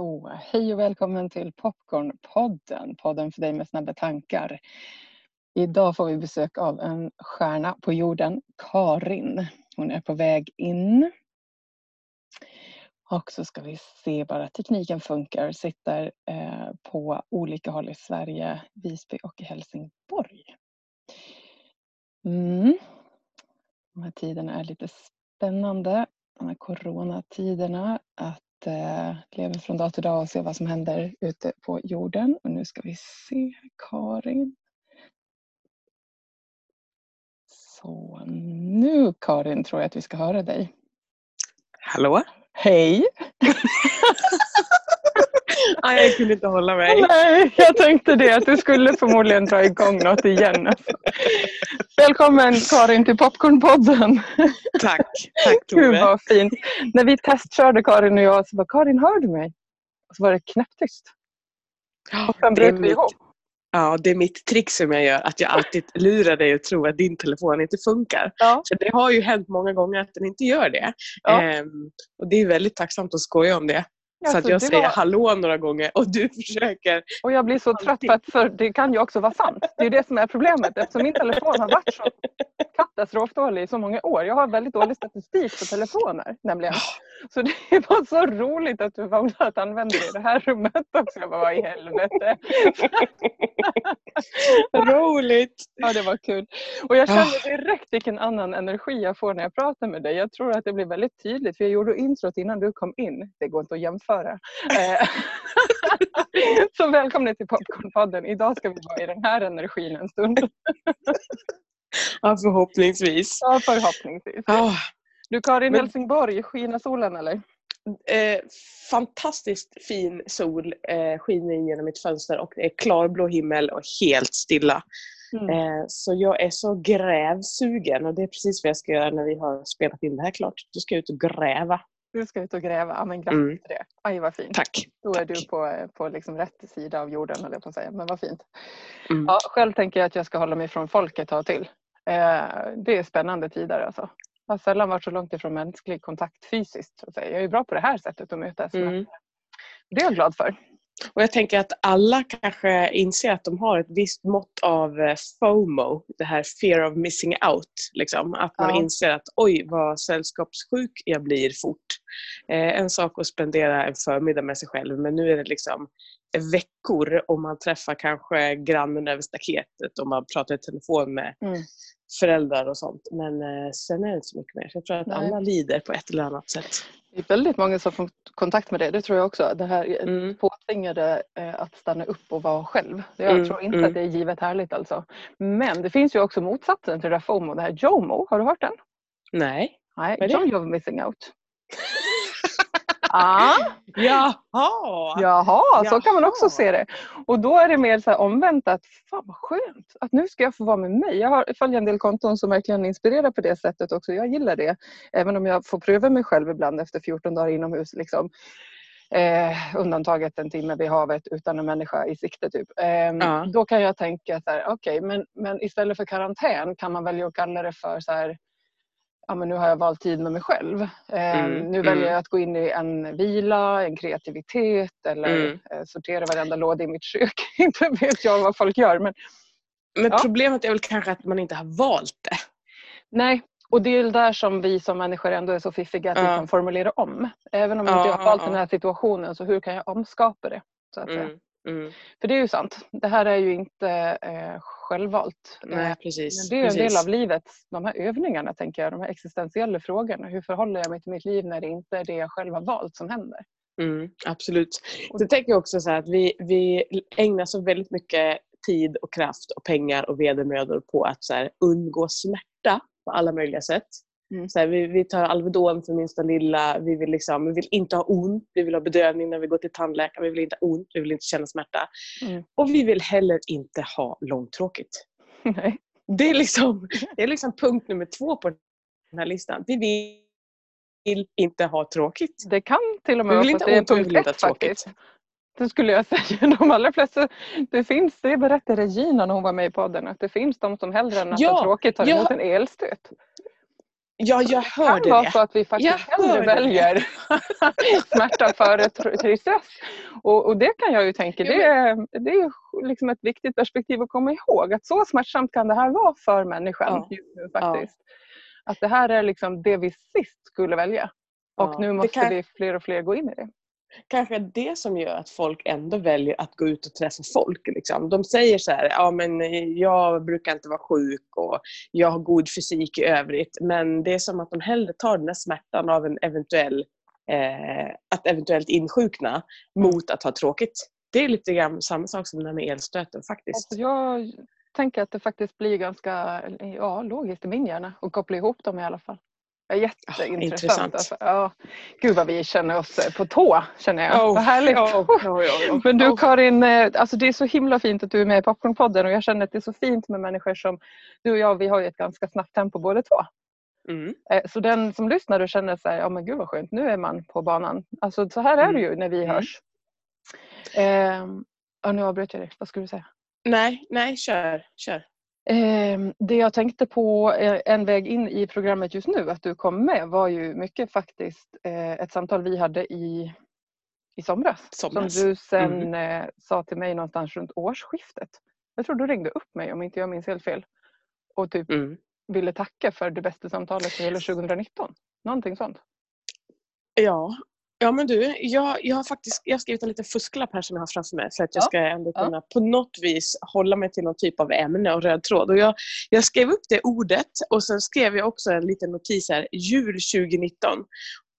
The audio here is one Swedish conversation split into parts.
Så, hej och välkommen till Popcornpodden, podden för dig med snabba tankar. Idag får vi besök av en stjärna på jorden, Karin. Hon är på väg in. Och så ska vi se bara tekniken funkar. Sitter eh, på olika håll i Sverige, Visby och Helsingborg. Mm. De här tiderna är lite spännande. De här coronatiderna. Att eh, leva från dag till dag och se vad som händer ute på jorden. Och nu ska vi se Karin. Så nu Karin tror jag att vi ska höra dig. Hallå? Hej! Nej, jag kunde inte hålla mig. Nej, jag tänkte det att du skulle förmodligen dra igång något igen. Alltså. Välkommen Karin till Popcornpodden. Tack, tack Gud Tove. vad fint. När vi testkörde Karin och jag så var Karin hör du mig? Och så var det knäpptyst. Och sen bröt vi ihop. Ja, det är mitt trick som jag gör, att jag alltid lurar dig att tro att din telefon inte funkar. Ja. Så det har ju hänt många gånger att den inte gör det. Ja. Ehm, och det är väldigt tacksamt att skoja om det. Så Alltså, att jag det säger var- hallå några gånger och du försöker. Och jag blir så trött för att för det kan ju också vara sant. Det är det som är problemet eftersom min telefon har varit så katastrofdålig i så många år. Jag har väldigt dålig statistik på telefoner nämligen. Så det var så roligt att du valde att använda det i det här rummet också. Jag bara, vad i helvete. Roligt! Ja, det var kul. Och jag känner direkt vilken annan energi jag får när jag pratar med dig. Jag tror att det blir väldigt tydligt, för jag gjorde introt innan du kom in. Det går inte att jämföra. Eh, Så välkommen till Popcornpodden. Idag ska vi vara i den här energin en stund. Ja, förhoppningsvis. Ja, förhoppningsvis. Ah, Du Karin, Men- Helsingborg, skiner solen eller? eh, fantastiskt fin sol eh, skiner in genom mitt fönster och det är klarblå himmel och helt stilla. Mm. Eh, Så jag är så grävsugen och det är precis vad jag ska göra när vi har spelat in det här klart. Då ska jag ut och gräva. Du ska ut och gräva. Ja, men grattis Mm. till det. Aj vad fint. Tack. Då är tack. du på, på liksom rätt sida av jorden höll jag på att säga. Men vad fint. Mm. Ja, själv tänker jag att jag ska hålla mig från folk ett tag till. Eh, det är spännande tider alltså. Jag har sällan varit så långt ifrån mänsklig kontakt fysiskt. Så att säga. Jag är ju bra på det här sättet att mötas. Mm. Det är jag glad för. Och jag tänker att alla kanske inser att de har ett visst mått av eh, FOMO, det här fear of missing out. Liksom. Att man Ja. inser att oj vad sällskapssjuk jag blir fort. Eh, en sak att spendera en förmiddag med sig själv men nu är det liksom veckor om man träffar kanske grannen över staketet och man pratar i telefon med Mm. Föräldrar och sånt. Men eh, sen är det inte så mycket mer. Så jag tror att Nej. alla lider på ett eller annat sätt. Det är väldigt många som får kontakt med det. Det tror jag också. Det här Mm. påtvingade eh, att stanna upp och vara själv. Jag Mm, tror inte mm. att det är givet härligt alltså. Men det finns ju också motsatsen till det där FOMO. Det här JOMO. Har du hört den? Nej. Nej? Joy of missing out. Ah, Jaha! jaha, så kan man också Jaha. se det. Och då är det mer så här omvänt att fan vad skönt att nu ska jag få vara med mig. Jag har följer en del konton som verkligen inspirerar på det sättet också. Jag gillar det. Även om jag får pröva mig själv ibland efter 14 dagar inomhus. Liksom. Eh, undantaget en timme vid havet utan en människa i sikte. Typ. Eh, Ja. Då kan jag tänka så här, okej, men, men istället för karantän kan man välja att kalla det för så här, ja, men nu har jag valt tid med mig själv. Eh, Mm, nu väljer mm. jag att gå in i en vila, en kreativitet eller Mm. eh, sortera varenda låda i mitt kök. Inte vet jag vad folk gör. Men Men Ja. problemet är väl kanske att man inte har valt det. nej, och det är där som vi som människor ändå är så fiffiga att vi kan formulera om. Även om inte jag har valt den här situationen så hur kan jag omskapa det? Så att. Mm. Mm. För det är ju sant. Det här är ju inte eh, självvalt. Nej, Eh, precis. Men det är en del precis. av livet, de här övningarna tänker jag, de här existentiella frågorna. Hur förhåller jag mig till mitt liv när det inte är det jag själv har valt som händer? Mm, absolut. Jag tänker också så att vi, vi ägnar så väldigt mycket tid och kraft och pengar och vedermödor på att så här, undgå smärta på alla möjliga sätt. Mm. Så här, vi, vi tar Alvedon för minsta lilla. Vi vill, liksom, vi vill inte ha ont. Vi vill ha bedövning när vi går till tandläkaren. Vi vill inte ha ont. Vi vill inte känna smärta. Mm. Och vi vill heller inte ha långtråkigt. Nej. Det är, liksom, det är liksom punkt nummer två på den här listan. Vi vill inte ha tråkigt. Det kan till och med Vi vara vill så inte att det är punkt ett tråkigt. faktiskt. Det skulle jag säga. De allra flesta, det finns, det berättade Regina när hon var med i podden, att det finns de som hellre än att Ja, ha tråkigt tar ja. emot en elstöt. Ja, jag Det hörde kan vara det. så att vi faktiskt Jag hellre hörde det. väljer smärta före tr- tristess. Och, och det kan jag ju tänka, det är, det är liksom ett viktigt perspektiv att komma ihåg. Att så smärtsamt kan det här vara för människan Ja. just nu faktiskt. Att det här är liksom det vi sist skulle välja. Och Ja, nu det måste kan- vi fler och fler gå in i det kanske det som gör att folk ändå väljer att gå ut och träffa folk. Liksom. De säger så här, ja men eh, jag brukar inte vara sjuk och jag har god fysik i övrigt. Men det är som att de hellre tar den här smärtan av en eventuell, eh, att eventuellt insjukna mot att ha tråkigt. Det är lite grann samma sak som det här med elstöten faktiskt. Alltså jag tänker att det faktiskt blir ganska ja, logiskt i min hjärna att koppla ihop dem i alla fall. Det är jätteintressant. intressant. Alltså, ja. Gud vad vi känner oss på tå känner jag. Oh, vad härligt. oh, oh, oh, oh. Men du Oh. Karin, eh, alltså det är så himla fint att du är med i Popcornpodden och jag känner att det är så fint med människor som du och jag, vi har ju ett ganska snabbt tempo båda två. Mm. Eh, Så den som lyssnar och känner sig, ja men gud vad skönt, nu är man på banan. Alltså så här är det Mm. ju när vi Mm. hörs. Eh, ja, nu avbröt jag dig, vad skulle du säga? Nej, nej, kör. kör. Eh, det jag tänkte på eh, en väg in i programmet just nu, att du kom med, var ju mycket faktiskt eh, ett samtal vi hade i, i somras. Somras. Som du sen Mm. eh, sa till mig någonstans runt årsskiftet. Jag tror du ringde upp mig om inte jag minns helt fel. Och typ Mm. ville tacka för det bästa samtalet för hela 2019. Någonting sånt. Ja. Ja men du, jag, jag har faktiskt jag har skrivit en liten fusklapp här som jag har framför mig för att jag Ja. ska ändå Ja. kunna på något vis hålla mig till någon typ av ämne och röd tråd. Och jag, jag skrev upp det ordet och sen skrev jag också en liten notis här, jul 2019.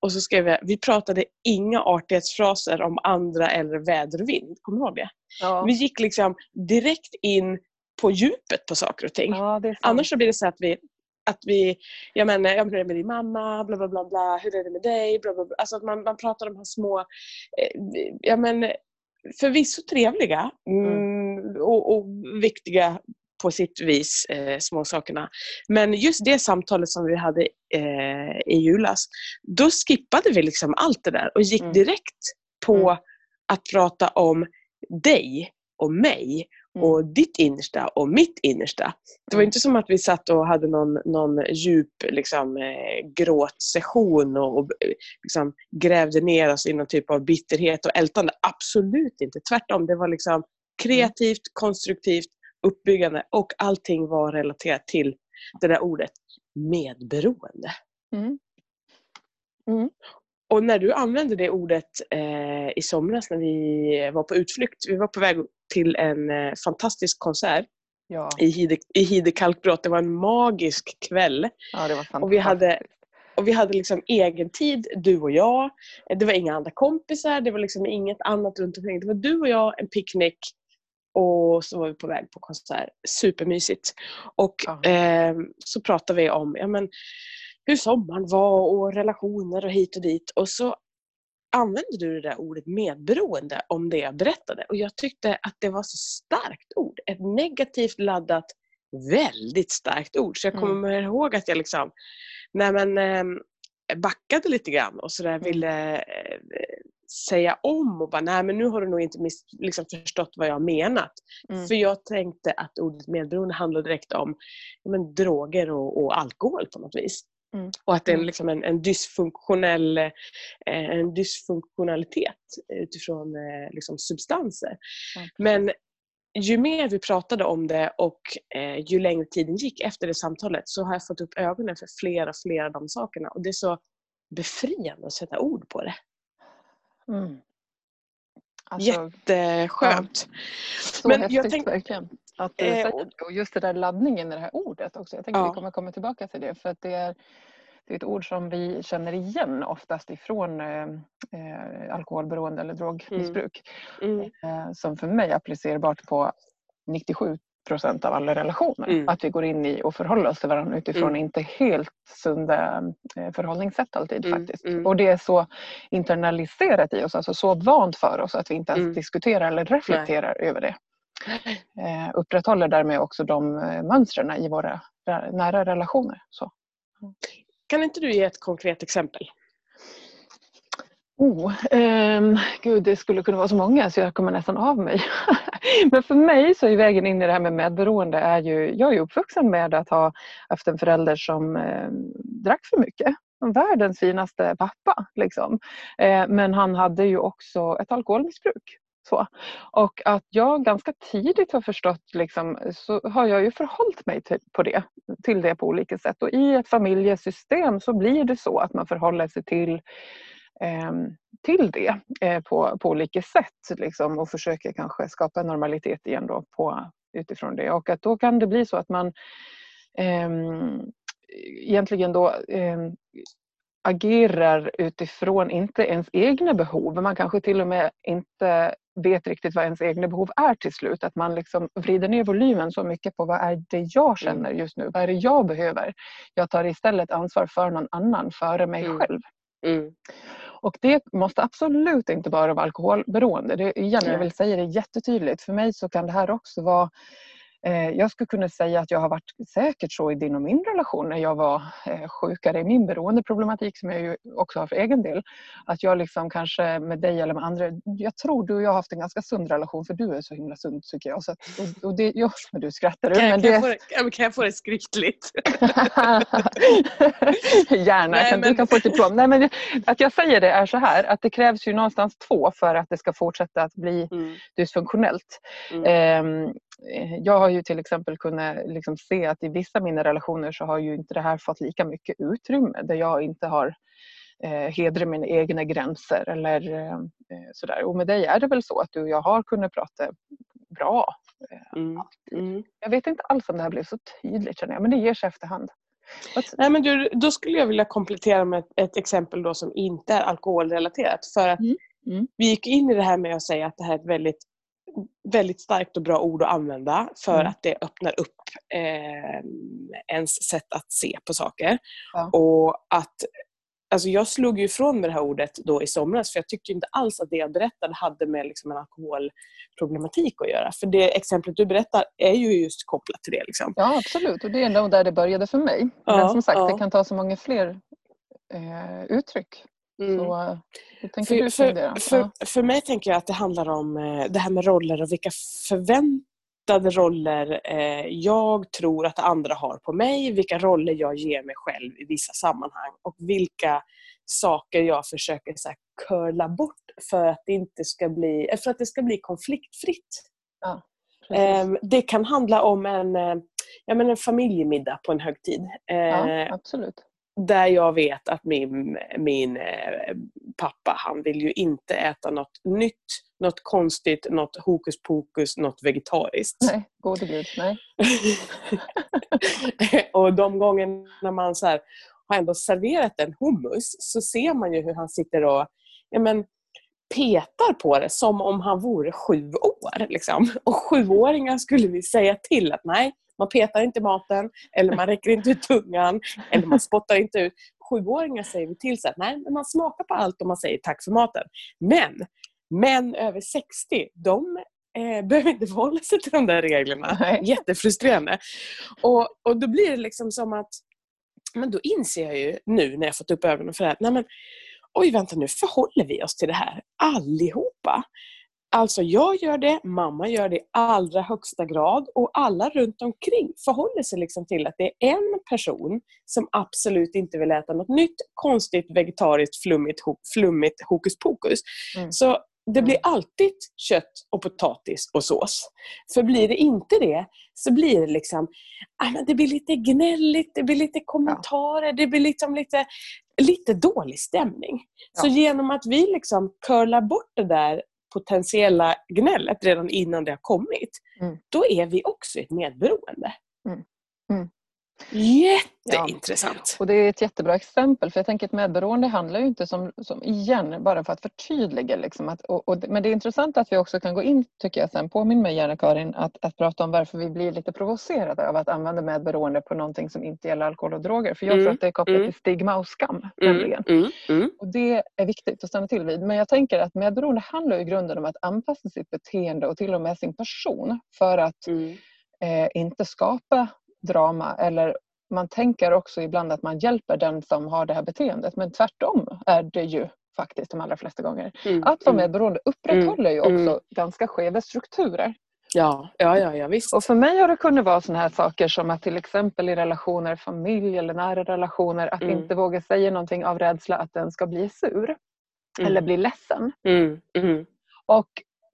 Och så skrev jag, vi pratade inga artighetsfraser om andra eller väder och vind. Kommer du ihåg det? Ja, Vi gick liksom direkt in på djupet på saker och ting. ja. Annars så blir det så att vi, att vi ja men, ja, hur är det med din mamma, bla bla bla, bla hur är det med dig, bla bla bla. Alltså att man, man pratar om de här små, eh, ja men förvisso trevliga mm, och, och viktiga på sitt vis, eh, små sakerna. Men just det samtalet som vi hade eh, i julas, då skippade vi liksom allt det där och gick Mm. direkt på Mm. att prata om dig och mig Mm. Och ditt innersta och mitt innersta. Det var Mm. inte som att vi satt och hade någon, någon djup liksom, eh, gråtsession och, och eh, liksom, grävde ner oss i någon typ av bitterhet och ältande. Absolut inte. Tvärtom. Det var liksom kreativt, konstruktivt, uppbyggande och allting var relaterat till det där ordet medberoende. Mm. Och när du använde det ordet eh, i somras när vi var på utflykt, vi var på väg till en eh, fantastisk konsert Ja, i Hide, i Hide kalkbrott. Det var en magisk kväll. ja, det var fantastiskt. Och vi hade, och vi hade liksom egen tid, du och jag. Det var inga andra kompisar, det var liksom inget annat runt omkring. Det var du och jag, en picknick och så var vi på väg på konsert. Supermysigt. Och Ja. eh, så pratade vi om ja, men, hur sommaren var och relationer och hit och dit. Och så använde du det där ordet medberoende om det jag berättade. Och jag tyckte att det var så starkt ord. Ett negativt laddat, väldigt starkt ord. Så jag Mm. kommer ihåg att jag liksom nej men, eh, backade lite grann och sådär Mm. ville eh, säga om och bara nej men nu har du nog inte miss, liksom förstått vad jag menat. Mm. För jag tänkte att ordet medberoende handlar direkt om men, droger och, och alkohol på något vis. Mm. Och att det är Mm. liksom en, en, dysfunktionell, eh, en dysfunktionalitet utifrån eh, liksom substanser. Ja, Men ju mer vi pratade om det och eh, ju längre tiden gick efter det samtalet så har jag fått upp ögonen för flera och flera av de sakerna. Och det är så befriande att sätta ord på det. Mm. Alltså, Jätteskönt. så men häftigt jag tänk- verkligen. Att du Eh, säger och- det. och just det där laddningen i det här ordet också. Jag tänker Ja. vi kommer komma tillbaka till det för att det är, det är ett ord som vi känner igen oftast ifrån eh, eh, alkoholberoende eller drogmissbruk. Mm. Eh, som för mig är applicerbart på 97 procent av alla relationer. Mm. Att vi går in i och förhåller oss till varandra utifrån Mm. inte helt sunda eh, förhållningssätt alltid Mm, faktiskt. mm. Och det är så internaliserat i oss, alltså så vant för oss att vi inte ens Mm. diskuterar eller reflekterar över det. Eh, upprätthåller därmed också de eh, mönstren i våra ra- nära relationer. Så. Kan inte du ge ett konkret exempel? Oh, um, gud, det skulle kunna vara så många så jag kommer nästan av mig. Men för mig så är vägen in i det här med medberoende är ju, jag är uppvuxen med att ha haft en förälder som eh, drack för mycket. Världens finaste pappa. Liksom. Eh, men han hade ju också ett alkoholmissbruk. Så. Och att jag ganska tidigt har förstått liksom, så har jag ju förhållit mig till, på det, till det på olika sätt. Och i ett familjesystem så blir det så att man förhåller sig till till det eh, på, på olika sätt liksom, och försöker kanske skapa en normalitet igen då på, utifrån det. Och att då kan det bli så att man eh, egentligen då eh, agerar utifrån inte ens egna behov. Man kanske till och med inte vet riktigt vad ens egna behov är till slut. Att man liksom vrider ner volymen så mycket på vad är det jag mm. känner just nu? Vad är det jag behöver? Jag tar istället ansvar för någon annan före mig mm. själv. Mm. Och det måste absolut inte bara vara alkoholberoende. Det, igen, jag vill säga det jättetydligt. För mig så kan det här också vara jag skulle kunna säga att jag har varit säkert så i din och min relation när jag var eh, sjukare i min beroendeproblematik som jag ju också har för egen del. Att jag liksom kanske med dig eller med andra, jag tror du och jag har haft en ganska sund relation för du är så himla sund tycker jag. Så att, och, det, ja, men du skrattar. Kan, men kan, jag det... kan jag få det skriftligt? Gärna, Nej, men... du kan få ett diplom. Nej, men att jag säger det är så här att det krävs ju någonstans två för att det ska fortsätta att bli mm. dysfunktionellt. Mm. Um, jag har ju till exempel kunnat liksom se att i vissa av mina relationer så har ju inte det här fått lika mycket utrymme där jag inte har eh, hedrat mina egna gränser eller eh, sådär. Och med dig är det väl så att du och jag har kunnat prata bra. Eh, mm. Mm. Jag vet inte alls om det här blev så tydligt känner jag, men det ger sig efterhand. Nej, men du, då skulle jag vilja komplettera med ett, ett exempel då som inte är alkoholrelaterat. För att mm. Mm. Vi gick in i det här med att säga att det här är ett väldigt väldigt starkt och bra ord att använda för mm. att det öppnar upp eh, ens sätt att se på saker. Ja. Och att Alltså jag slog ju ifrån med det här ordet då i somras för jag tyckte inte alls att det jag berättade hade med liksom en alkoholproblematik att göra. För det exemplet du berättar är ju just kopplat till det. Liksom. Ja absolut och det är nog där det började för mig. Ja, Men som sagt ja. det kan ta så många fler eh, uttryck. Mm. Så, för, för, för, för, mig tänker jag att det handlar om eh, det här med roller och vilka förväntade roller eh, jag tror att andra har på mig, vilka roller jag ger mig själv i vissa sammanhang och vilka saker jag försöker så här, curla bort för att det inte ska bli, eh, för att det ska bli konfliktfritt. Ja, ehm, det kan handla om en, ja, men en familjemiddag på en högtid. Ja, absolut där jag vet att min, min eh, pappa, han vill ju inte äta något nytt, något konstigt, något hokus pokus, något vegetariskt. Nej, gode gud, nej. och de gångerna man så här, har ändå serverat en hummus så ser man ju hur han sitter och ja, men, petar på det som om han vore sju år. Liksom. Och sjuåringar skulle vi säga till att nej, man petar inte maten, eller man räcker inte ut tungan, eller man spottar inte ut. Sjuåringar säger vi till så att nej, man smakar på allt och man säger tack för maten. Men män över 60, de eh, behöver inte förhålla sig till de där reglerna. Nej. Jättefrustrerande. Och, och då blir det liksom som att men då inser jag ju nu när jag fått upp ögonen för det här, nej men oj vänta nu, förhåller vi oss till det här allihopa? Alltså jag gör det, mamma gör det i allra högsta grad och alla runt omkring förhåller sig liksom till att det är en person som absolut inte vill äta något nytt, konstigt, vegetariskt, flummigt, flummigt hokus pokus. Mm. Så det blir mm. alltid kött och potatis och sås. För blir det inte det så blir det liksom ah, det blir lite gnälligt, det blir lite kommentarer, ja. det blir liksom lite, lite dålig stämning. Ja. Så genom att vi liksom curlar bort det där potentiella gnället redan innan det har kommit, mm. då är vi också ett medberoende. Mm. Jätteintressant! Ja. Och det är ett jättebra exempel för jag tänker att medberoende handlar ju inte som, som igen, bara för att förtydliga. Liksom, att, och, och, men det är intressant att vi också kan gå in, tycker jag sen, påminn mig gärna Karin, att, att prata om varför vi blir lite provocerade av att använda medberoende på någonting som inte gäller alkohol och droger. För jag mm. tror att det är kopplat mm. till stigma och skam. Mm. mm. Mm. Och det är viktigt att stanna till vid. Men jag tänker att medberoende handlar i grunden om att anpassa sitt beteende och till och med sin person för att mm. eh, inte skapa drama eller man tänker också ibland att man hjälper den som har det här beteendet men tvärtom är det ju faktiskt de allra flesta gånger. Mm, att vara mm. medberoende upprätthåller ju mm, också mm. ganska skeva strukturer. Ja, ja, ja, ja visst. Och för mig har det kunnat vara sådana här saker som att till exempel i relationer, familj eller nära relationer att Mm. inte våga säga någonting av rädsla att den ska bli sur Mm. eller bli ledsen. Mm, mm, Och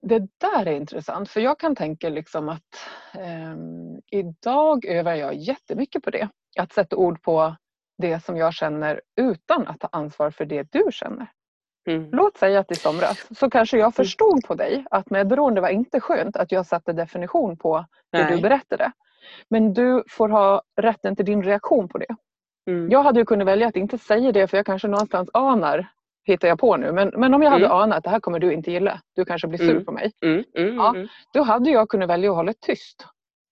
det där är intressant för jag kan tänka liksom att ehm, idag övar jag jättemycket på det. Att sätta ord på det som jag känner utan att ta ansvar för det du känner. mm. Låt säga att i somras så kanske jag förstod på dig att med beroende var inte skönt att jag satte definition på det du Nej. berättade. Men du får ha rätten till din reaktion på det. Mm. Jag hade ju kunnat välja att inte säga det för jag kanske någonstans anar, hittar jag på nu, men, men om jag hade Mm. anat att det här kommer du inte gilla, du kanske blir sur Mm. på mig. Mm, mm, Ja. mm, Då hade jag kunnat välja att hålla tyst.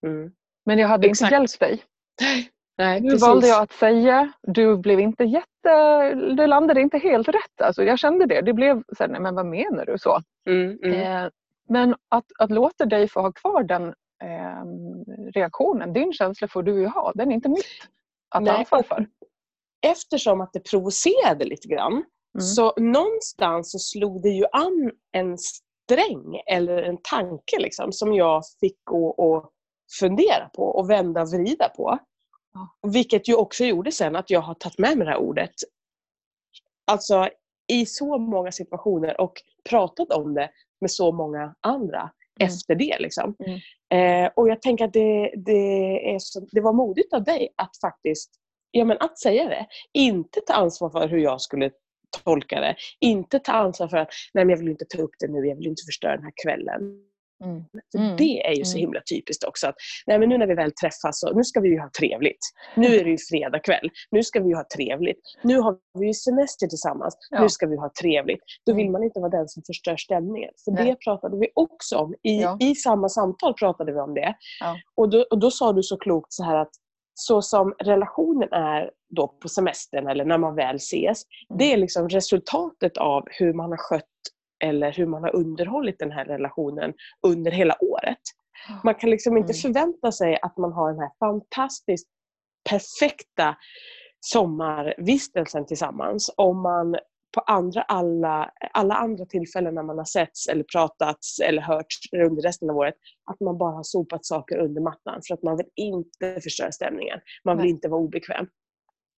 mm. Men jag hade Exakt. inte hjälpt dig. Nej, Nu precis. valde jag att säga, du blev inte jätte, du landade inte helt rätt. Alltså jag kände det. Det blev så här, nej men vad menar du så? Mm, mm. Eh, men att, att låta dig få ha kvar den eh, reaktionen, din känsla får du ju ha. Den är inte mitt att ta ansvar för. Eftersom att det provocerade lite grann Mm. så någonstans så slog det ju an en sträng eller en tanke liksom, som jag fick gå och fundera på och vända och vrida på. Vilket ju också gjorde sen att jag har tagit med mig det här ordet alltså i så många situationer och pratat om det med så många andra Mm. efter det. Liksom. Mm. Eh, och jag tänker att det, det, är så, det var modigt av dig att faktiskt ja, men att säga det. Inte ta ansvar för hur jag skulle tolka det. Inte ta ansvar för att nej, men jag vill inte ta upp det nu, jag vill inte förstöra den här kvällen. Mm. Mm. Det är ju så Mm. himla typiskt också. Att, nej, men nu när vi väl träffas, så, nu ska vi ju ha trevligt. Nu är det ju fredag kväll. Nu ska vi ju ha trevligt. Nu har vi ju semester tillsammans. Ja. Nu ska vi ha trevligt. Då vill Mm. man inte vara den som förstör stämningen. För Nej. det pratade vi också om. I, Ja. I samma samtal pratade vi om det. Ja. Och, då, och då sa du så klokt så här att så som relationen är då på semestern eller när man väl ses. Mm. Det är liksom resultatet av hur man har skött eller hur man har underhållit den här relationen under hela året. Man kan liksom inte Mm. förvänta sig att man har den här fantastiskt perfekta sommarvistelsen tillsammans om man på andra, alla, alla andra tillfällen när man har setts eller pratats eller hörts under resten av året att man bara har sopat saker under mattan för att man vill inte förstöra stämningen. Man vill Nej. inte vara obekväm.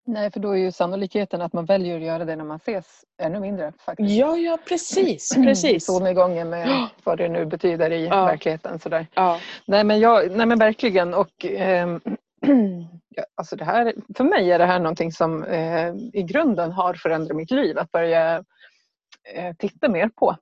Nej, för då är ju sannolikheten att man väljer att göra det när man ses ännu mindre. Faktiskt. Ja, ja precis. precis. Solnedgången med vad det nu betyder i Ja. verkligheten. Sådär. Ja. Nej, men jag, nej men verkligen. Och, ehm, alltså det här, för mig är det här någonting som eh, i grunden har förändrat mitt liv. Att börja eh, titta mer på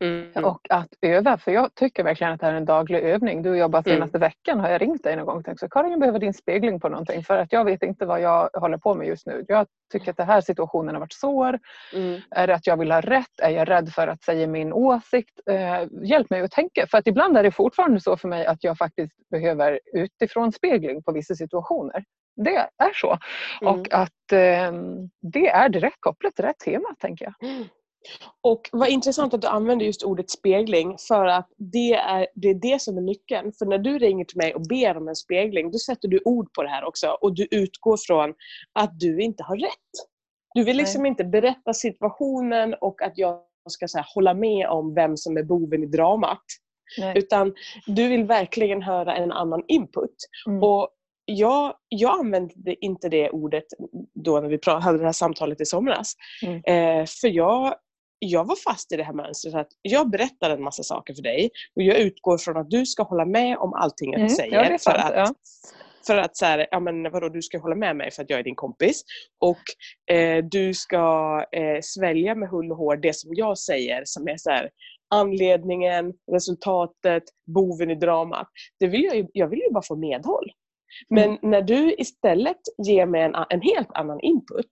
Mm. och att öva. För jag tycker verkligen att det här är en daglig övning. Du jobbar Mm. senaste veckan har jag ringt dig någon gång och tänkt så Karin jag behöver din spegling på någonting för att jag vet inte vad jag håller på med just nu. Jag tycker att den här situationen har varit svår. Mm. Är det att jag vill ha rätt? Är jag rädd för att säga min åsikt? Eh, hjälp mig att tänka. För att ibland är det fortfarande så för mig att jag faktiskt behöver utifrån spegling på vissa situationer. Det är så. Mm. Och att eh, det är direkt kopplat till rätt tema tänker jag. Och vad intressant att du använder just ordet spegling för att det är, det är det som är nyckeln. För när du ringer till mig och ber om en spegling, då sätter du ord på det här också och du utgår från att du inte har rätt. Du vill liksom inte berätta situationen och att jag ska så här, hålla med om vem som är boven i dramat. Nej. Utan du vill verkligen höra en annan input. Mm. Och jag, jag använde inte det ordet då när vi hade det här samtalet i somras. Mm. Eh, för jag, jag var fast i det här mönstret att jag berättar en massa saker för dig och jag utgår från att du ska hålla med om allting jag Mm, säger. ja, för att, ja. för att så här, ja men vadå, du ska hålla med mig för att jag är din kompis. Och eh, du ska eh, svälja med hull och hår det som jag säger som är så här, anledningen, resultatet, boven i dramat. Det vill jag, ju, jag vill ju bara få medhåll. Men Mm. när du istället ger mig en, en helt annan input,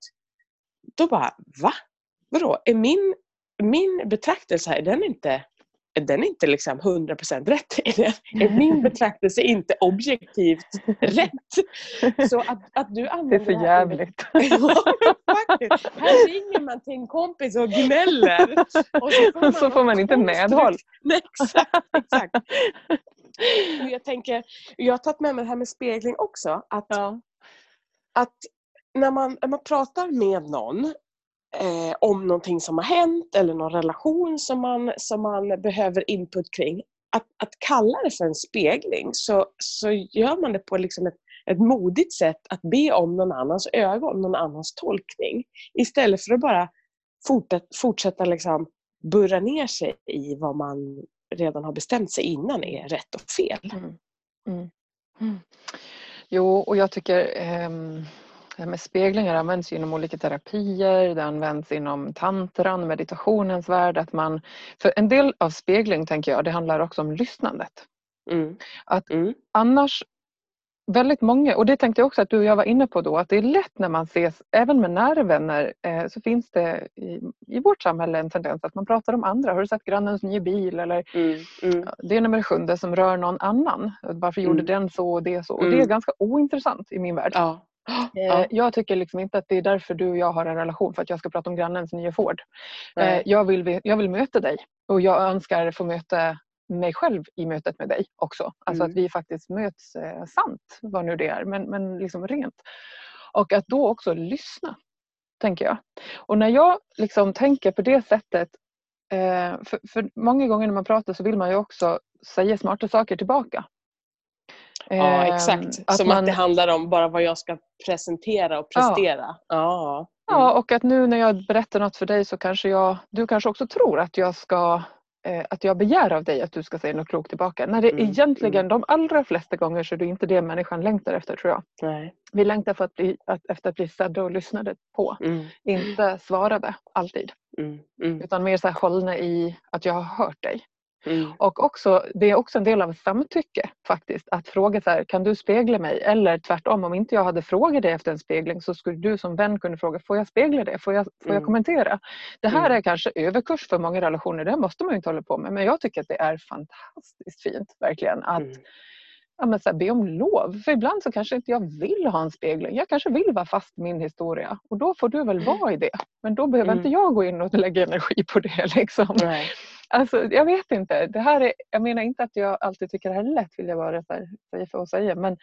då bara, va? Vadå? Är min, min betraktelse här, är den inte, är den inte liksom 100% rätt? Är, är min betraktelse inte objektivt rätt? Så att, att du Det är använder för jävligt. Här ringer man till en kompis och gnäller. Och så Så får man inte medhåll. Nej, exakt, exakt. Jag tänker, jag har tagit med mig det här med spegling också. Att, Ja. att när, man, när man pratar med någon eh, om någonting som har hänt eller någon relation som man, som man behöver input kring. att, att kalla det för en spegling så, så gör man det på liksom ett, ett modigt sätt att be om någon annans ögon, någon annans tolkning. Istället för att bara fortsätta, fortsätta liksom burra ner sig i vad man redan har bestämt sig innan är rätt och fel. Mm. Mm. Mm. Jo, och jag tycker eh, det här med speglingar används inom olika terapier, det används inom tantran, meditationens värld. Att man, för en del av spegling tänker jag, det handlar också om lyssnandet. Mm. Att mm. annars väldigt många, och det tänkte jag också att du och jag var inne på då, att det är lätt när man ses, även med nära vänner, eh, så finns det i, i, vårt samhälle en tendens att man pratar om andra. Har du sett grannens nya bil? Eller, mm, mm. Det är nummer sjunde som rör någon annan. Varför gjorde mm. den så och det så? Och det är mm. ganska ointressant i min värld. Ja. Eh, ja. Jag tycker liksom inte att det är därför du och jag har en relation, för att jag ska prata om grannens nya Ford. Eh, jag, vill, jag vill möta dig och jag önskar få möta mig själv i mötet med dig också. Alltså mm. att vi faktiskt möts eh, sant, vad nu det är, men, men liksom rent. Och att då också lyssna, tänker jag. Och när jag liksom tänker på det sättet, eh, för, för, många gånger när man pratar så vill man ju också säga smarta saker tillbaka. Ja ehm, exakt, att som man... att det handlar om bara vad jag ska presentera och prestera. Ja. Ja. Mm. ja, och att nu när jag berättar något för dig så kanske jag, du kanske också tror att jag ska Eh, att jag begär av dig att du ska säga något klokt tillbaka. När det mm. egentligen mm. de allra flesta gånger så är det inte det människan längtar efter tror jag. Nej. Vi längtar för att bli, att, efter att bli sedda och lyssnade på. Mm. Inte svarade alltid. Mm. mm. Utan mer så här hållna i att jag har hört dig. Mm. Och också, det är också en del av samtycke faktiskt. Att fråga så här, kan du spegla mig? Eller tvärtom, om inte jag hade frågat dig efter en spegling så skulle du som vän kunna fråga, får jag spegla det? Får jag, får mm. jag kommentera? Det här mm. är kanske överkurs för många relationer, det måste man ju inte hålla på med. Men jag tycker att det är fantastiskt fint, verkligen. Att mm. ja, men så här, be om lov. För ibland så kanske inte jag vill ha en spegling. Jag kanske vill vara fast i min historia. Och då får du väl mm. vara i det. Men då behöver inte mm. jag gå in och lägga energi på det. Liksom. Nej. Alltså, jag vet inte. Det här är, jag menar inte att jag alltid tycker det här är lätt, vill jag bara säga för att säga. Men,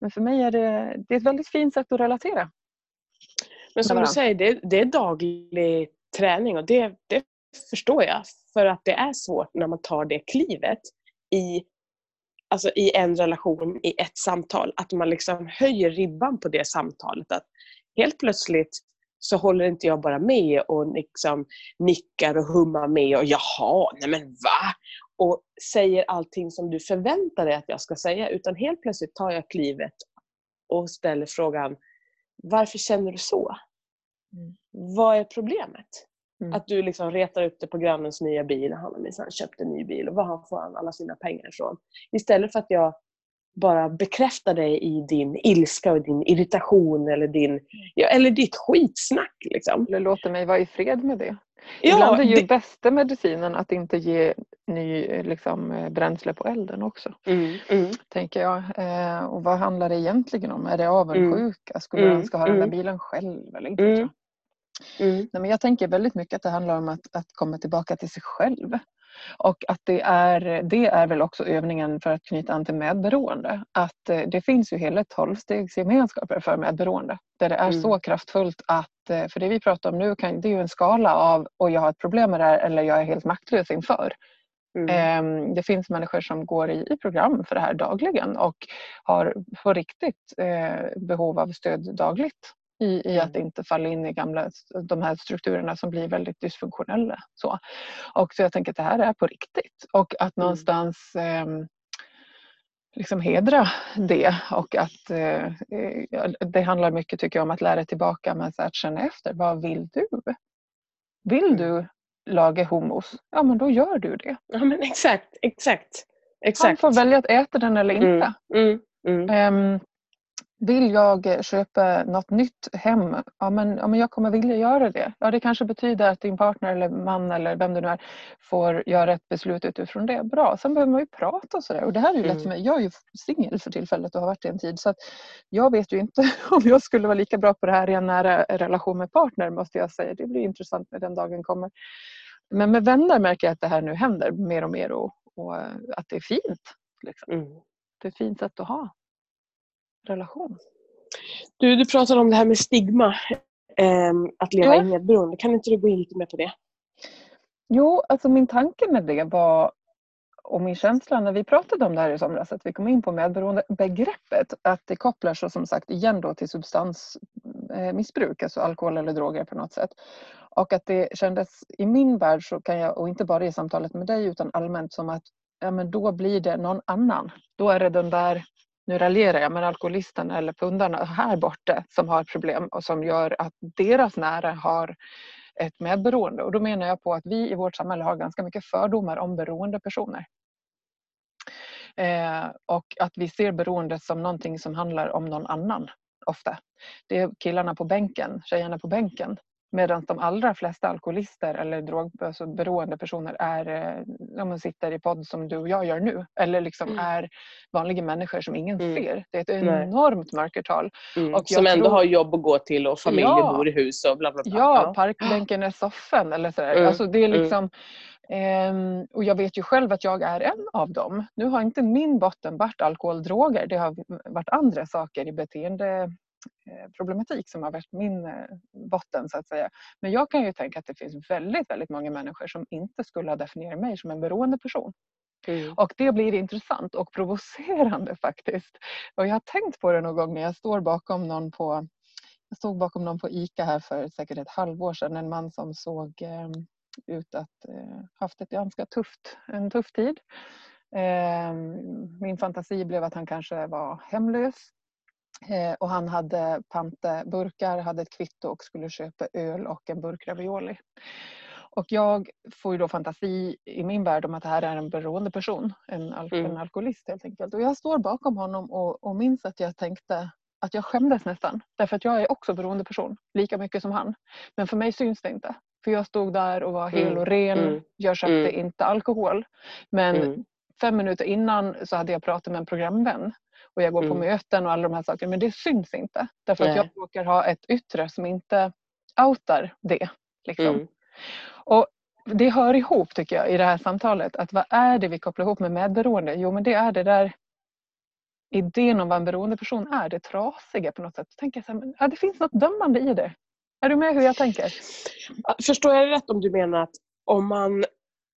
men för mig är det, det är ett väldigt fint sätt att relatera. Men som du säger, det, det är daglig träning och det, det förstår jag. För att det är svårt när man tar det klivet i, alltså i en relation, i ett samtal. Att man liksom höjer ribban på det samtalet. Att helt plötsligt så håller inte jag bara med och liksom nickar och hummar med och jaha, nej men va? Och säger allting som du förväntar dig att jag ska säga utan helt plötsligt tar jag klivet och ställer frågan Varför känner du så? Mm. Vad är problemet? Mm. Att du liksom retar upp det på grannens nya bil. Han har minsann köpt en ny bil och var får han alla sina pengar ifrån? Istället för att jag bara bekräfta dig i din ilska och din irritation eller, din, ja, eller ditt skitsnack. Liksom. Eller låta mig vara i fred med det. Ja, Ibland är ju det... bästa medicinen att inte ge ny liksom, bränsle på elden också. Mm, mm. Tänker jag. Eh, och vad handlar det egentligen om? Är det avundsjuka? Skulle mm, han ska ha den där mm. bilen själv? Eller inte? Mm. Mm. Nej, men jag tänker väldigt mycket att det handlar om att, att komma tillbaka till sig själv. Och att det är, det är väl också övningen för att knyta an till medberoende. Att eh, det finns ju hela tolvstegsgemenskaper för medberoende. Där det är mm. så kraftfullt att, eh, för det vi pratar om nu kan, det är ju en skala av och jag har ett problem med det här eller jag är helt maktlös inför. Mm. Ehm, det finns människor som går i program för det här dagligen och har på riktigt eh, behov av stöd dagligt i, i att mm. inte falla in i gamla, de här strukturerna som blir väldigt dysfunktionella. Så. Och så jag tänker att det här är på riktigt och att mm. någonstans eh, liksom hedra det och att eh, det handlar mycket tycker jag om att lära tillbaka men att känna efter. Vad vill du? Vill mm. du laga hummus? Ja men då gör du det. Ja men exakt, exakt. exakt. Han får välja att äta den eller inte. Mm. Mm. Um, vill jag köpa något nytt hem, ja men, ja men jag kommer vilja göra det. Ja det kanske betyder att din partner eller man eller vem det nu är får göra ett beslut utifrån det. Bra, sen behöver man ju prata och sådär. Och det här är ju mm. lätt för mig. Jag är ju singel för tillfället och har varit det en tid. Så att jag vet ju inte om jag skulle vara lika bra på det här i en nära relation med partner måste jag säga. Det blir intressant när den dagen kommer. Men med vänner märker jag att det här nu händer mer och mer och, och att det är fint. Liksom. Mm. Det är ett fint sätt att ha relation. Du, du pratade om det här med stigma, eh, att leva ja. i medberoende. Kan inte du gå in lite mer på det? Jo, alltså min tanke med det var och min känsla när vi pratade om det här i somras, att vi kom in på medberoendebegreppet, att det kopplar sig som sagt igen då till substansmissbruk, alltså alkohol eller droger på något sätt. Och att det kändes i min värld, så kan jag, och inte bara i samtalet med dig utan allmänt som att ja, men då blir det någon annan. Då är det den där, nu raljerar jag, men alkoholisterna eller pundarna här borta som har problem och som gör att deras nära har ett medberoende. Och då menar jag på att vi i vårt samhälle har ganska mycket fördomar om beroendepersoner. Eh, och att vi ser beroendet som någonting som handlar om någon annan ofta. Det är killarna på bänken, tjejerna på bänken Medan de allra flesta alkoholister eller drogberoende alltså personer är, om eh, man sitter i podd som du och jag gör nu, eller liksom mm. är vanliga människor som ingen mm. ser. Det är ett enormt mörkertal. Mm. Och som ändå tror... har jobb att gå till och familj ja. bor i hus och bla bla bla. Ja, parkbänken är soffan eller sådär. Mm. Alltså det är mm. liksom, Um, och jag vet ju själv att jag är en av dem. Nu har inte min botten varit alkohol, droger. Det har varit andra saker i beteende problematik som har varit min eh, botten så att säga. Men jag kan ju tänka att det finns väldigt, väldigt många människor som inte skulle ha definierat mig som en beroende person. Mm. Och det blir intressant och provocerande faktiskt. Och jag har tänkt på det någon gång när jag står bakom någon på jag stod bakom någon på ICA här för säkert ett halvår sedan. En man som såg eh, ut att eh, haft ett ganska tufft, en tuff tid. Eh, min fantasi blev att han kanske var hemlös Eh, och han hade panteburkar, hade ett kvitto och skulle köpa öl och en burk ravioli. Och jag får ju då fantasi i min värld om att det här är en beroende person, en, al mm. en alkoholist helt enkelt. Och jag står bakom honom och, och minns att jag tänkte att jag skämdes nästan. Därför att jag är också beroende person, lika mycket som han. Men för mig syns det inte. För jag stod där och var hel mm. och ren. Mm. Jag köpte mm. inte alkohol. Men mm. fem minuter innan så hade jag pratat med en programvän och jag går på mm. möten och alla de här sakerna. Men det syns inte. Därför Nej. att jag råkar ha ett yttre som inte outar det. Liksom. Mm. Och det hör ihop tycker jag i det här samtalet. Att vad är det vi kopplar ihop med medberoende? Jo men det är det där idén om vad en beroende person är. Det trasiga på något sätt. Tänker jag så här, ja, det finns något dömande i det. Är du med hur jag tänker? Förstår jag rätt om du menar att om man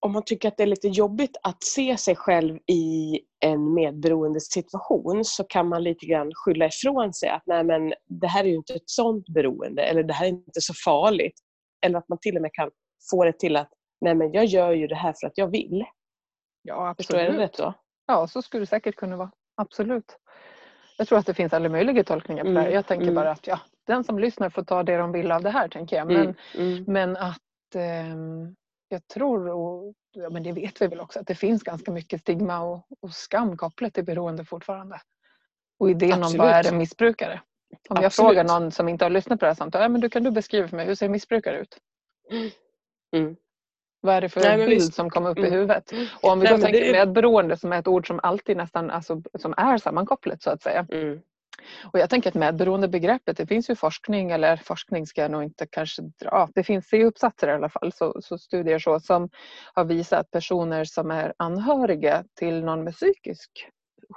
om man tycker att det är lite jobbigt att se sig själv i en medberoende situation så kan man lite grann skylla ifrån sig att nej men det här är ju inte ett sånt beroende eller det här är inte så farligt. Eller att man till och med kan få det till att nej men jag gör ju det här för att jag vill. Ja absolut. Förstår jag det rätt då? Ja så skulle det säkert kunna vara. Absolut. Jag tror att det finns alla möjliga tolkningar på mm. det här. Jag tänker mm. bara att ja, den som lyssnar får ta det de vill av det här tänker jag. Men, mm. mm. men att eh, jag tror, och ja, men det vet vi väl också, att det finns ganska mycket stigma och, och skam kopplat till beroende fortfarande. Och idén Absolut. om vad är en missbrukare? Om jag frågar någon som inte har lyssnat på det här samtalet, ja, men du, kan du beskriva för mig, hur ser en missbrukare ut? Mm. Vad är det för Nej, bild visst. som kommer upp mm. i huvudet? Och om vi Nej, då tänker det... medberoende som är ett ord som alltid nästan alltså, som är sammankopplat så att säga. Mm. Och jag tänker att medberoendebegreppet, det finns ju forskning, eller forskning ska jag nog inte kanske dra, det finns C-uppsatser i alla fall, så, så studier så, som har visat att personer som är anhöriga till någon med psykisk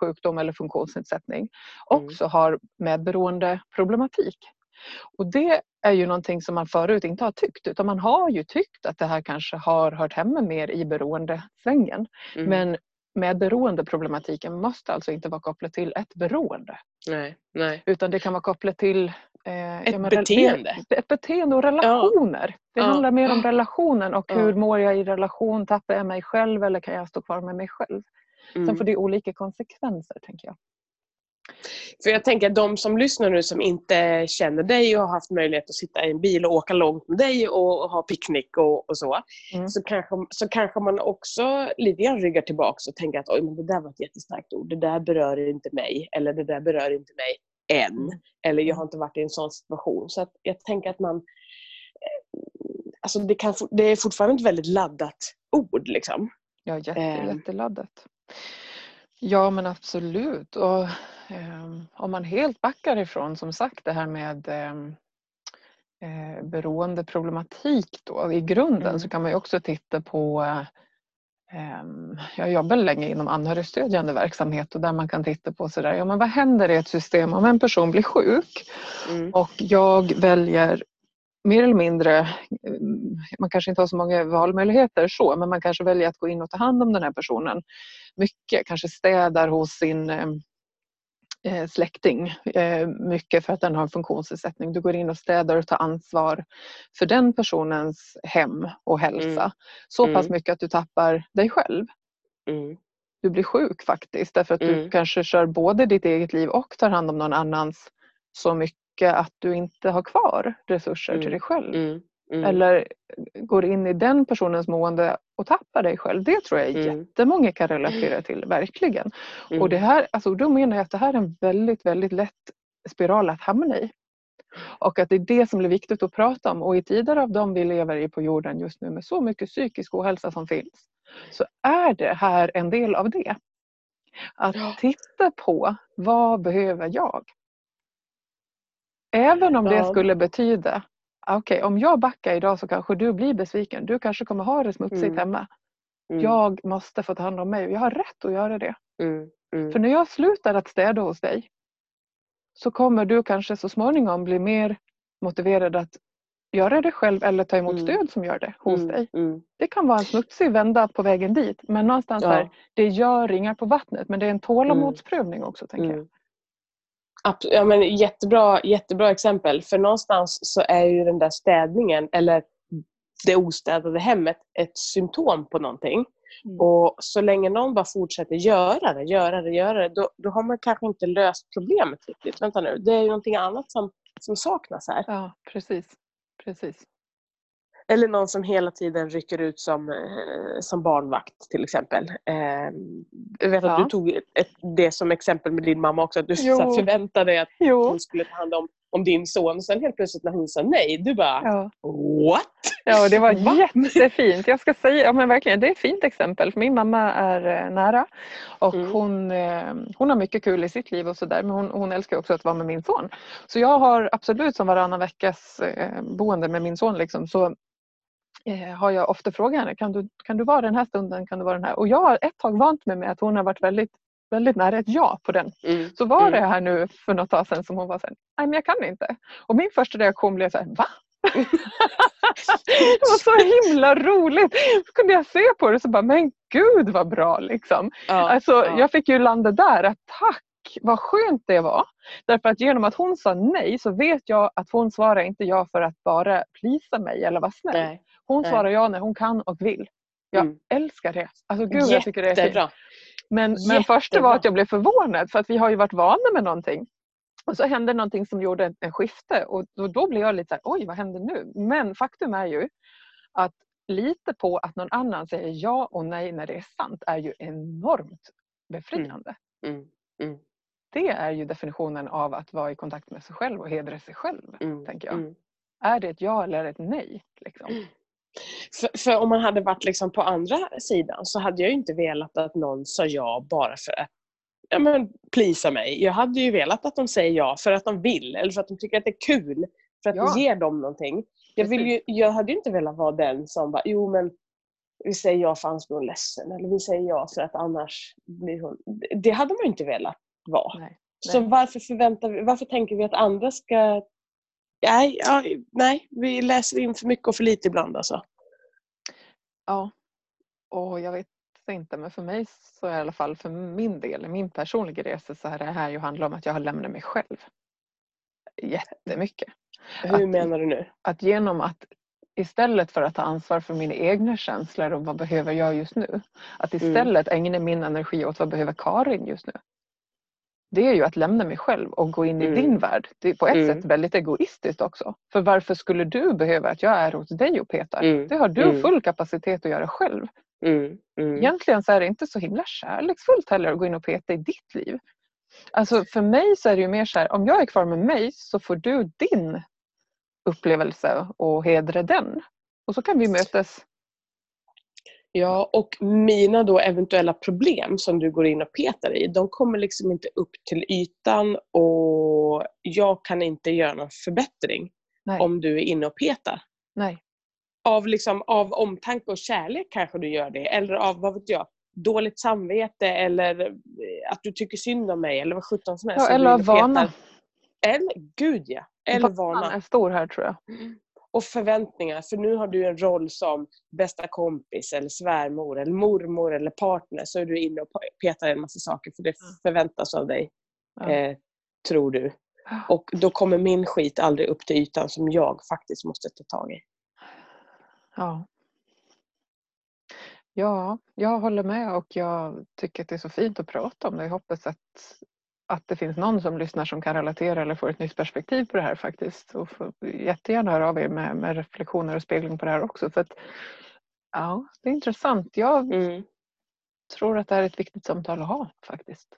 sjukdom eller funktionsnedsättning mm. också mm. har medberoende problematik. Och det är ju någonting som man förut inte har tyckt utan man har ju tyckt att det här kanske har hört hemma mer i beroendesvängen. Mm. Men medberoendeproblematiken måste alltså inte vara kopplat till ett beroende. Nej, nej. Utan det kan vara kopplat till eh, ett menar, beteende. Ett beteende och relationer. Ja. Det handlar ja. mer om relationen och ja. hur mår jag i relation? Tappar jag mig själv eller kan jag stå kvar med mig själv? Mm. Sen får det olika konsekvenser tänker jag. För jag tänker att de som lyssnar nu som inte känner dig och har haft möjlighet att sitta i en bil och åka långt med dig och, och ha picknick och, och så. Mm. Så, kanske, så kanske man också lite grann ryggar tillbaka och tänker att Oj, men det där var ett jättestarkt ord. Det där berör inte mig. Eller det där berör inte mig än. Mm. Eller jag har inte varit i en sån situation. Så jag tänker att man... Eh, alltså det, kan, det är fortfarande ett väldigt laddat ord. Liksom. Ja, jätte, eh. jätteladdat. Ja men absolut. Och, om man helt backar ifrån som sagt det här med ehm, eh, beroendeproblematik då. I grunden mm. så kan man ju också titta på eh, jag jobbar länge inom anhörigstödjande verksamhet och där man kan titta på sådär, ja men vad händer i ett system om en person blir sjuk mm. och jag väljer mer eller mindre man kanske inte har så många valmöjligheter så, men man kanske väljer att gå in och ta hand om den här personen mycket. Kanske städar hos sin släkting eh, mycket för att den har en funktionsnedsättning. Du går in och städar och tar ansvar för den personens hem och hälsa. Mm. Så pass mm. mycket att du tappar dig själv. Mm. Du blir sjuk faktiskt därför att du mm. kanske kör både ditt eget liv och tar hand om någon annans så mycket att du inte har kvar resurser till dig själv. Mm. Eller går in i den personens mående och tappar dig själv. Det tror jag mm. jättemånga kan relatera till, verkligen. Mm. Och det här, alltså, då menar jag att det här är en väldigt, väldigt lätt spiral att hamna i. Och att det är det som blir viktigt att prata om. Och i tider av de vi lever i på jorden just nu med så mycket psykisk ohälsa som finns så är det här en del av det. Att titta på vad behöver jag? Även om det skulle betyda okej okay, om jag backar idag så kanske du blir besviken. Du kanske kommer ha det smutsigt mm. hemma. Mm. Jag måste få ta hand om mig jag har rätt att göra det. Mm. mm. För när jag slutar att städa hos dig så kommer du kanske så småningom bli mer motiverad att göra det själv eller ta emot mm. stöd som gör det hos mm. dig. Det kan vara en smutsig vända på vägen dit men någonstans ja. där, det gör ringar på vattnet men det är en tålamodsprövning också tänker jag. Ja, men jättebra, jättebra exempel. För någonstans så är ju den där städningen eller det ostädade hemmet ett symptom på någonting. Mm. Och så länge någon bara fortsätter göra det, göra det, göra det, då, då har man kanske inte löst problemet riktigt. Vänta nu, det är ju någonting annat som, som saknas här. Ja, precis. precis. Eller någon som hela tiden rycker ut som, eh, som barnvakt till exempel. Eh, jag vet ja. att du tog ett, det som exempel med din mamma också, att du så förväntade dig att jo. hon skulle ta hand om, om din son. Sen helt plötsligt när hon sa nej, du bara ja. What? Ja, det var jättefint. Jag ska säga, ja men verkligen, det är ett fint exempel. För min mamma är eh, nära och mm. hon, hon har mycket kul i sitt liv och sådär men hon, hon älskar också att vara med min son. Så jag har absolut som varannan veckas boende med min son liksom, så eh, har jag ofta frågat henne, kan du, kan du vara den här stunden, kan du vara den här? Och jag har ett tag vant mig med att hon har varit väldigt väldigt nära ett ja på den. Mm. Så var det mm. här nu för något tag sedan som hon var såhär, nej men jag kan inte. Och min första reaktion blev såhär, va? det var så himla roligt. Så kunde jag se på det så bara, men gud vad bra liksom. Ja, alltså, ja. Jag fick ju landa där, att tack vad skönt det var. Därför att genom att hon sa nej så vet jag att hon svarar inte ja för att bara plisa mig eller vara snäll. Nej. Hon Nej. svarar ja när hon kan och vill. Jag mm. älskar det. Alltså gud Jättebra. jag tycker det är fint. Men, men först var att jag blev förvånad för att vi har ju varit vana med någonting. Och så hände någonting som gjorde en, en skifte och då, då blev jag lite såhär, oj vad händer nu? Men faktum är ju att lite på att någon annan säger ja och nej när det är sant är ju enormt befriande. Mm. Mm. Mm. Det är ju definitionen av att vara i kontakt med sig själv och hedra sig själv. Mm. tänker jag. Mm. Är det ett ja eller ett nej? Liksom? För, för, om man hade varit liksom på andra sidan så hade jag inte velat att någon sa ja bara för att ja, men, plisa mig. Jag hade ju velat att de säger ja för att de vill eller för att de tycker att det är kul. För att ja. det ger dem någonting. Jag, vill ju, jag hade ju inte velat vara den som bara, jo men vi säger ja för annars blir hon ledsen. Eller vi säger ja för att annars blir hon... Det hade man ju inte velat vara. Nej. Så varför, förväntar vi, varför tänker vi att andra ska Nej, ja, nej, vi läser in för mycket och för lite ibland alltså. Ja, och jag vet inte men för mig så är i alla fall för min del, min personliga resa så är det här ju handlar om att jag har lämnat mig själv. Jättemycket. Hur att, menar du nu? Att genom att istället för att ta ansvar för mina egna känslor och vad behöver jag just nu. Att mm. istället mm. ägna min energi åt vad behöver Karin just nu det är ju att lämna mig själv och gå in i mm. din värld. Det är på ett mm. sätt väldigt egoistiskt också. För varför skulle du behöva att jag är hos dig och petar? Mm. Det har du mm. full kapacitet att göra själv. Mm. Mm. Egentligen så är det inte så himla kärleksfullt heller att gå in och peta i ditt liv. Alltså för mig så är det ju mer så här, om jag är kvar med mig så får du din upplevelse och hedra den. Och så kan vi mötas Ja, och mina då eventuella problem som du går in och petar i, de kommer liksom inte upp till ytan och jag kan inte göra någon förbättring Nej. om du är inne och petar. Nej. Av, liksom, av omtanke och kärlek kanske du gör det, eller av, vad vet jag, dåligt samvete eller eh, att du tycker synd om mig eller vad sjutton som helst. Ja, eller av vana. Eller, gud ja. Eller vana. är stor här tror jag. Mm. Och förväntningar. För nu har du en roll som bästa kompis eller svärmor eller mormor eller partner. Så är du inne och petar en massa saker för det förväntas av dig. Ja. Eh, tror du. Och då kommer min skit aldrig upp till ytan som jag faktiskt måste ta tag i. Ja. Ja, jag håller med och jag tycker att det är så fint att prata om det. Jag hoppas att, att det finns någon som lyssnar som kan relatera eller får ett nytt perspektiv på det här faktiskt. Och får jättegärna höra av er med, med reflektioner och spegling på det här också. För att, ja, det är intressant. Jag mm. tror att det här är ett viktigt samtal att ha faktiskt.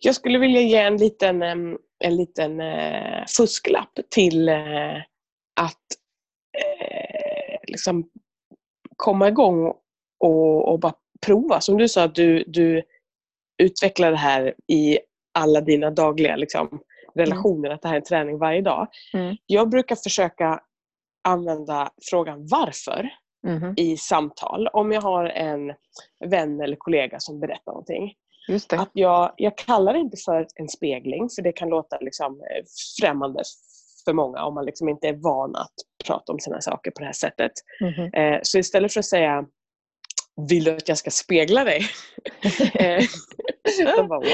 Jag skulle vilja ge en liten, en liten uh, fusklapp till uh, att uh, liksom komma igång och, och bara prova. Som du sa, att du, du utvecklar det här i alla dina dagliga liksom, relationer, mm. att det här är träning varje dag. Mm. Jag brukar försöka använda frågan varför mm. i samtal. Om jag har en vän eller kollega som berättar någonting. Att jag, jag kallar det inte för en spegling, för det kan låta liksom eh, främmande för många om man liksom inte är van att prata om sina saker på det här sättet. Mm. så istället för att säga vill du att jag ska spegla dig? Eh, bara,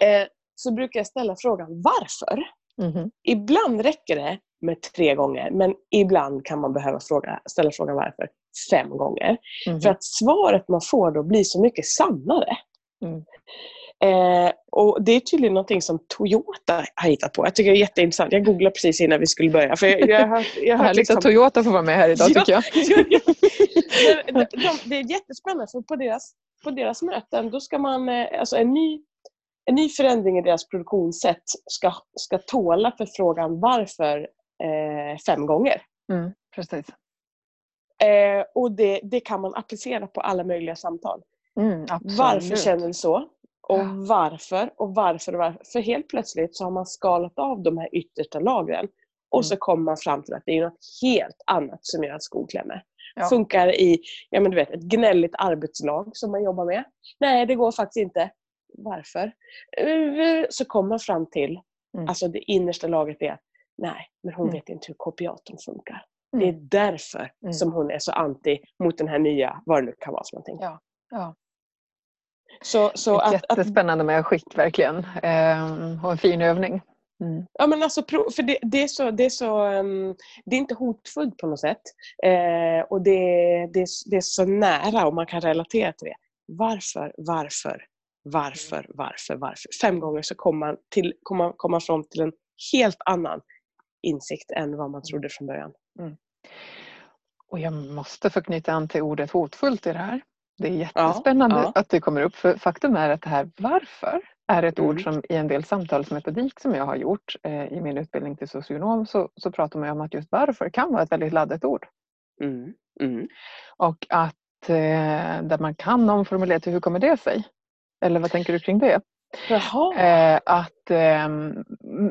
eh, så brukar jag ställa frågan varför? Mm. Ibland räcker det med tre gånger men ibland kan man behöva fråga, ställa frågan varför fem gånger. Mm. För att svaret man får då blir så mycket sannare. Mm. Eh, och Det är tydligen någonting som Toyota har hittat på. Jag tycker det är jätteintressant. Jag googlade precis innan vi skulle börja. För jag, jag, har, jag Härligt liksom... att Toyota får vara med här idag tycker jag. de, de, det är jättespännande för på deras, på deras möten då ska man, eh, alltså en ny, en ny förändring i deras produktionssätt ska, ska tåla förfrågan varför eh, fem gånger. Mm, precis. Eh, och det, det kan man applicera på alla möjliga samtal. Mm, varför känner du så? Och varför och varför och varför. För helt plötsligt så har man skalat av de här yttersta lagren. Och mm. så kommer man fram till att det är något helt annat som gör att skon klämmer. Ja. Funkar i ja, men du vet, ett gnälligt arbetslag som man jobbar med. Nej, det går faktiskt inte. Varför? Så kommer man fram till, mm. alltså det innersta lagret är nej, men hon mm. vet inte hur kopiatorn funkar. Mm. Det är därför mm. som hon är så anti mot den här nya, vad det nu kan vara för någonting. Ja. Ja. Så, så att, Jättespännande med skick verkligen. Ehm, och en fin övning. Mm. Ja, men alltså, för det, det, är så, det, är så, um, det är inte hotfullt på något sätt. Eh, och det, det, det är så nära och man kan relatera till det. Varför, varför, varför, varför, varför? Fem gånger så kommer man, till, kommer, man fram till en helt annan insikt än vad man trodde från början. Mm. Och jag måste få knyta an till ordet hotfullt i det här. Det är jättespännande ja, ja. att det kommer upp för faktum är att det här varför är ett mm. ord som i en del samtalsmetodik som jag har gjort eh, i min utbildning till socionom så, så pratar man om att just varför kan vara ett väldigt laddat ord. Mm. Mm. Och att eh, där man kan omformulera till hur kommer det sig? Eller vad tänker du kring det? Eh, att eh,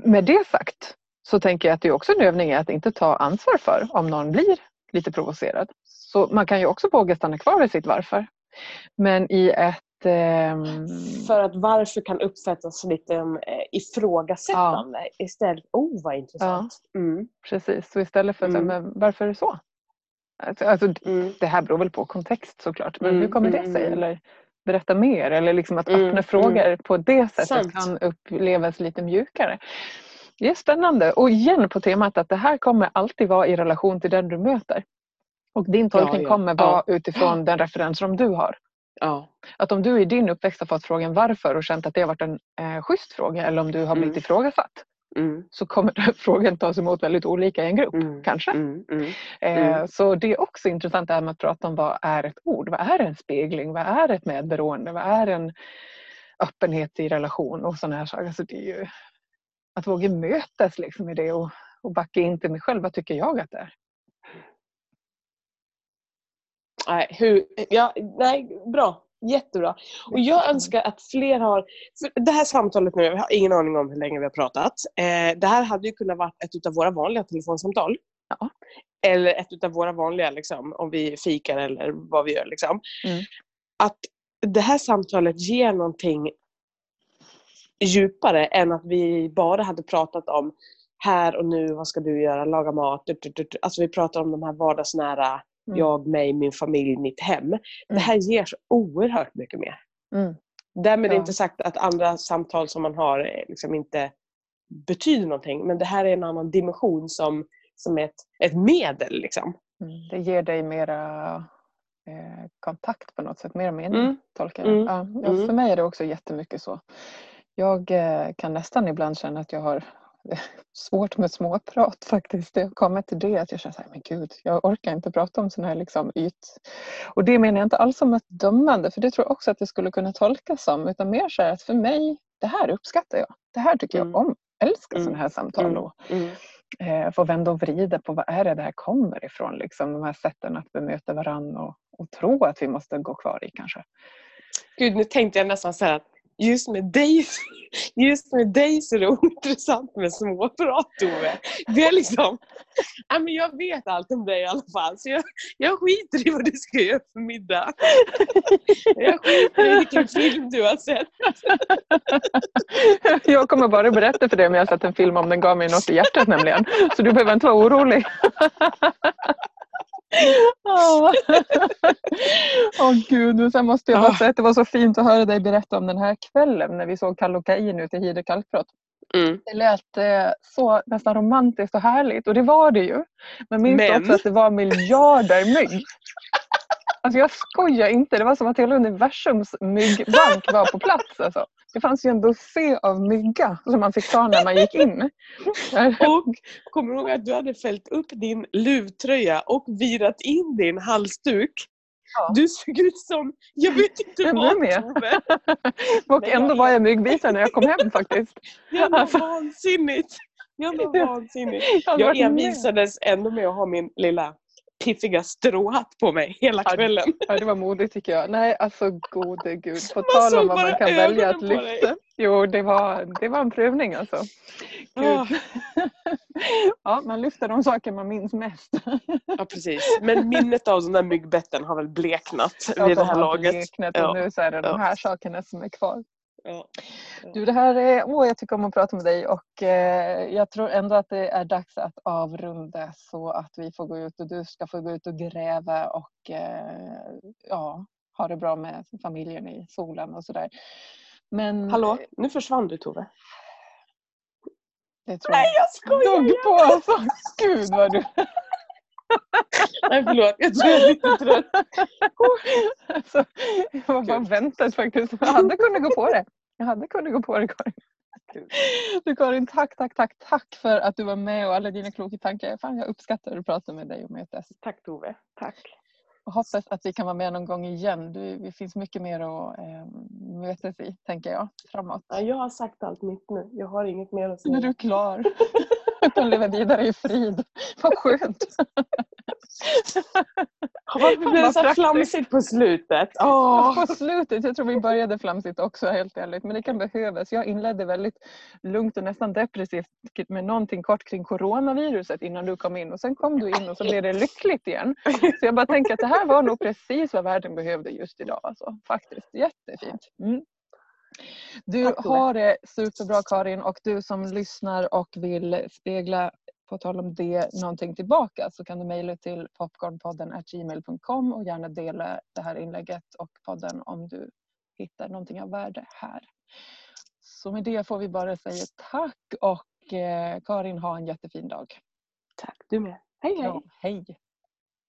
med det sagt så tänker jag att det är också en övning att inte ta ansvar för om någon blir lite provocerad. Så man kan ju också våga stanna kvar i sitt varför. Men i ett... Eh... För att varför kan uppfattas som lite um, ifrågasättande ja. istället. Oh vad intressant. Ja, mm. Precis, så istället för att mm. men varför är det så? Alltså, alltså mm. Det här beror väl på kontext såklart. Men hur mm, kommer det mm, sig? Mm. Eller berätta mer. Eller liksom att öppna frågor på det sättet Sant. kan upplevas lite mjukare. Det är spännande. Och igen på temat att det här kommer alltid vara i relation till den du möter. Och din tolkning ja, ja. kommer vara ja. utifrån den referensram du har. Att om du i din uppväxt har fått frågan varför och känt att det har varit en eh, schysst fråga eller om du har blivit mm. ifrågasatt mm. så kommer den frågan tas emot väldigt olika i en grupp. Mm. Kanske. Mm. mm. Eh, mm. så det är också intressant det här med att prata om vad är ett ord? Vad är en spegling? Vad är ett medberoende? Vad är en öppenhet i relation och sådana här saker. Så det är ju att våga mötas liksom i det och, och backa in till mig själv. Vad tycker jag att det är? Nej, hur, ja, nej, bra. Jättebra. Och jag önskar att fler har... det här samtalet nu, jag har ingen aning om hur länge vi har pratat. Eh, det här hade ju kunnat vara ett av våra vanliga telefonsamtal. Ja. Eller ett av våra vanliga, liksom, om vi fikar eller vad vi gör. Liksom. Mm. Att det här samtalet ger någonting djupare än att vi bara hade pratat om här och nu, vad ska du göra, laga mat. Alltså vi pratar om de här vardagsnära, mm. jag, mig, min familj, mitt hem. Mm. Det här ger så oerhört mycket mer. Mm. Därmed ja. inte sagt att andra samtal som man har eh, liksom inte betyder någonting. Men det här är en annan dimension som, som ett, ett medel. Liksom. Mm. Det ger dig mera eh, kontakt på något sätt, mer mening mm. tolkar jag. Mm. Ja, ja, för mm. mig är det också jättemycket så. Jag eh, kan nästan ibland känna att jag har svårt med småprat faktiskt. Det har kommit till det att jag känner så här, men gud, jag orkar inte prata om sån här liksom yt... Och det menar jag inte alls som ett dömande, för det tror jag också att det skulle kunna tolkas som, utan mer så här att för mig, det här uppskattar jag. Det här tycker jag mm. om. Älskar mm. sådana här samtal mm. och mm. Eh, få vända och vrida på vad är det det här kommer ifrån. Liksom, de här sätten att bemöta varandra och, och tro att vi måste gå kvar i kanske. Gud, nu tänkte jag nästan så här att just med dig, just med dig så är det ointressant med småprat Tove. Det är liksom, ja, men jag vet allt om dig i alla fall så jag, jag skiter i vad du ska göra för middag. Jag skiter i vilken film du har sett. Jag kommer bara berätta för dig om jag har sett en film om den gav mig något i hjärtat nämligen. Så du behöver inte vara orolig. Åh oh. gud, sen måste jag bara säga att det var så fint att höra dig berätta om den här kvällen när vi såg Kallocain ute i Hide kalkbrott. Mm. Det lät eh, så nästan romantiskt och härligt och det var det ju. Men minns Men... också att det var miljarder mygg. Alltså jag skojar inte, det var som att hela universums myggbank var på plats. Alltså. Det fanns ju en buffé av mygga som man fick ta när man gick in. Och kommer du ihåg att du hade fällt upp din luvtröja och virat in din halsduk? Ja. Du såg ut som, jag vet inte vad med. Tove. och ändå var jag myggbiten när jag kom hem faktiskt. Det var alltså. vansinnigt. Jag var vansinnigt. Jag envisades ändå med att ha min lilla piffiga stråhatt på mig hela kvällen. Ja, det var modigt tycker jag. Nej, alltså gode gud. På tal om vad man kan välja att lyfta. Jo, det var, det var en prövning alltså. Oh. ja, man lyfter de saker man minns mest. ja, precis. Men minnet av de där myggbetten har väl bleknat ja, vid det här laget. Bleknat och ja. nu så är det de här sakerna som är kvar. Ja. Du, det här är, åh, jag tycker om att prata med dig och eh, jag tror ändå att det är dags att avrunda så att vi får gå ut och du ska få gå ut och gräva och eh, ja, ha det bra med familjen i solen och sådär. Men... Hallå, nu försvann du Tove. Det tror Nej jag skojar! Dugg på! Gud vad du... Nej förlåt, jag tror jag är lite trött. Alltså, jag var bara väntat faktiskt. Jag hade kunnat gå på det. Jag hade kunnat gå på det Karin. Du Karin, tack, tack, tack, tack för att du var med och alla dina kloka tankar. Fan, jag uppskattar att prata med dig och mötas. Tack Tove. Tack. Och hoppas att vi kan vara med någon gång igen. Du, det finns mycket mer att eh, mötas i, tänker jag, framåt. Ja, jag har sagt allt mitt nu. Jag har inget mer att säga. Nu är du klar. Kan leva vidare i frid. Vad skönt. Varför blev det så flamsigt på slutet? Oh. På slutet? Jag tror vi började flamsigt också helt ärligt. Men det kan behövas. Jag inledde väldigt lugnt och nästan depressivt med någonting kort kring coronaviruset innan du kom in. Och sen kom du in och så blev det lyckligt igen. Så jag bara tänker att det här var nog precis vad världen behövde just idag. Alltså, faktiskt. Jättefint. Mm. Du har det superbra Karin och du som lyssnar och vill spegla på tal om det, någonting tillbaka så kan du mejla till popcornpodden gmail.com och gärna dela det här inlägget och podden om du hittar någonting av värde här. Så med det får vi bara säga tack och eh, Karin ha en jättefin dag. Tack du med. Hej hej. Ja, hej.